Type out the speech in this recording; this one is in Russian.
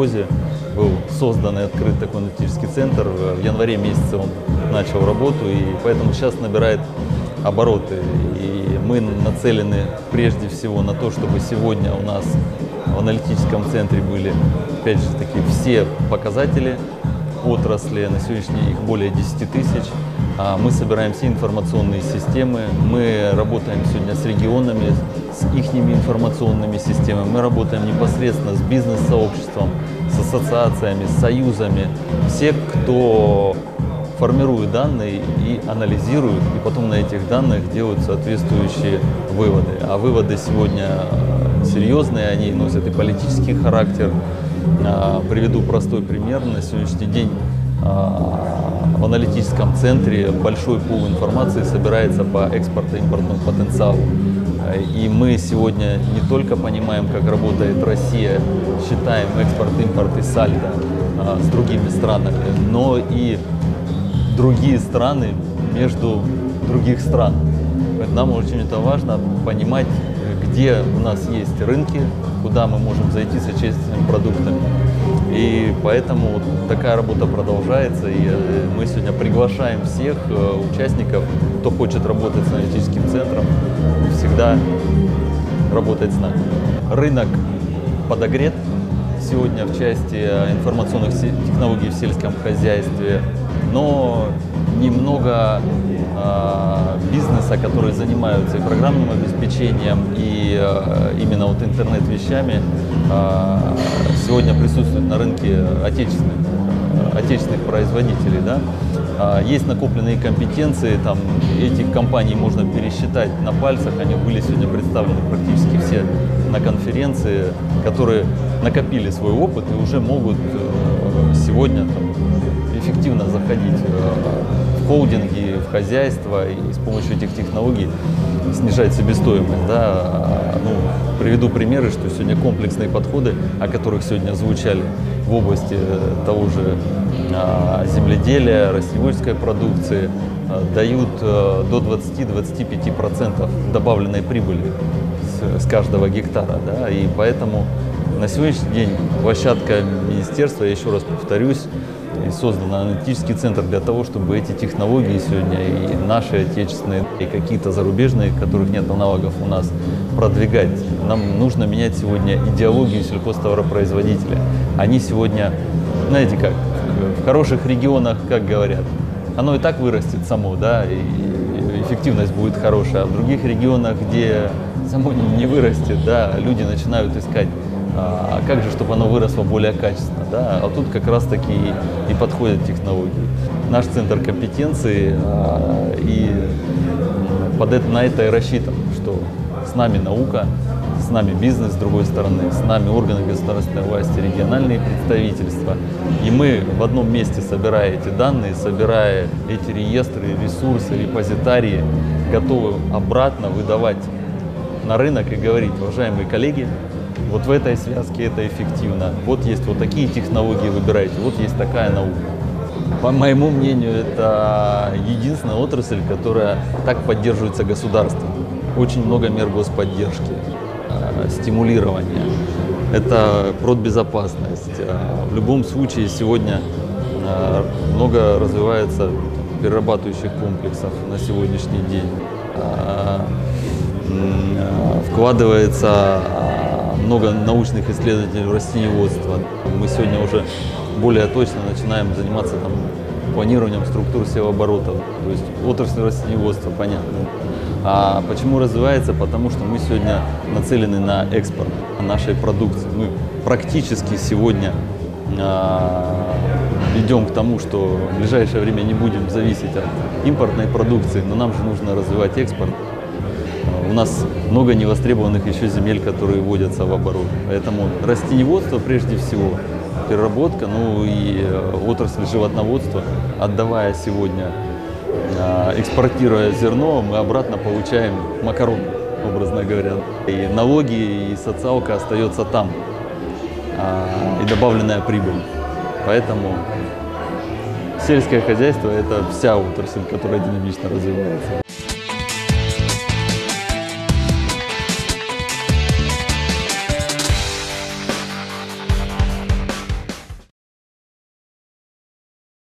сельхозе был создан и открыт такой аналитический центр. В январе месяце он начал работу, и поэтому сейчас набирает обороты. И мы нацелены прежде всего на то, чтобы сегодня у нас в аналитическом центре были, опять же таки, все показатели отрасли, на сегодняшний день их более 10 тысяч. А Мы собираем все информационные системы, мы работаем сегодня с регионами, с их информационными системами, мы работаем непосредственно с бизнес-сообществом, с ассоциациями, с союзами. Все, кто формируют данные и анализируют, и потом на этих данных делают соответствующие выводы. А выводы сегодня серьезные, они носят и политический характер. А, Приведу простой пример. На сегодняшний день в аналитическом центре большой пул информации собирается по экспортно-импортному потенциалу. И мы сегодня не только понимаем, как работает Россия, считаем экспорт, импорт и сальдо а, с другими странами, но и другие страны между других стран. Нам очень это важно понимать, где у нас есть рынки, куда мы можем зайти с отечественными продуктами. И поэтому вот такая работа продолжается, и э, мы сегодня приглашаем всех э, участников, кто хочет работать с аналитическим центром, всегда работать с нами. Рынок подогрет сегодня в части э, информационных технологий в сельском хозяйстве, но немного э, бизнеса, которые занимаются и программным обеспечением, и э, именно вот интернет-вещами, э, сегодня присутствует на рынке отечественных, отечественных производителей. Да? А, Есть накопленные компетенции, там этих компаний можно пересчитать на пальцах, они были сегодня представлены практически все на конференции, которые накопили свой опыт и уже могут сегодня там, эффективно заходить холдинги, в хозяйство и с помощью этих технологий снижать себестоимость. Да? Ну, приведу примеры, что сегодня комплексные подходы, о которых сегодня звучали в области э, того же а, земледелия, растеневодческой продукции, э, дают э, до 20-25% добавленной прибыли с каждого гектара. Да? И поэтому на сегодняшний день площадка министерства, я еще раз повторюсь, и создан аналитический центр для того, чтобы эти технологии сегодня и наши отечественные, и какие-то зарубежные, которых нет аналогов у нас, продвигать. Нам нужно менять сегодня идеологию сельхозтоваропроизводителя. Они сегодня, знаете как, в хороших регионах, как говорят, оно и так вырастет само, да, и эффективность будет хорошая. А в других регионах, где само не вырастет, да, люди начинают искать а как же, чтобы оно выросло более качественно, да? А тут как раз таки и, и подходят технологии. Наш центр компетенции а, и под это, на это и рассчитан, что с нами наука, с нами бизнес, с другой стороны, с нами органы государственной власти, региональные представительства. И мы в одном месте, собирая эти данные, собирая эти реестры, ресурсы, репозитарии, готовы обратно выдавать на рынок и говорить, уважаемые коллеги, вот в этой связке это эффективно. Вот есть вот такие технологии выбирайте, вот есть такая наука. По моему мнению, это единственная отрасль, которая так поддерживается государством. Очень много мер господдержки, э, стимулирования. Это продбезопасность. Э, В любом случае сегодня э, много развивается перерабатывающих комплексов на сегодняшний день. Вкладывается много научных исследователей в растениеводство. Мы сегодня уже более точно начинаем заниматься там, планированием структур севооборотов. То есть отрасль растениеводства, понятно. А почему развивается? Потому что мы сегодня нацелены на экспорт нашей продукции. Мы практически сегодня а, идем к тому, что в ближайшее время не будем зависеть от импортной продукции, но нам же нужно развивать экспорт. У нас много невостребованных еще земель, которые вводятся в оборот. Поэтому растениеводство прежде всего, переработка, ну и э, отрасль животноводства, отдавая сегодня, а, экспортируя зерно, мы обратно получаем макарон, образно говоря. И налоги, и социалка остается там, а, и добавленная прибыль. Поэтому сельское хозяйство – это вся отрасль, которая динамично развивается.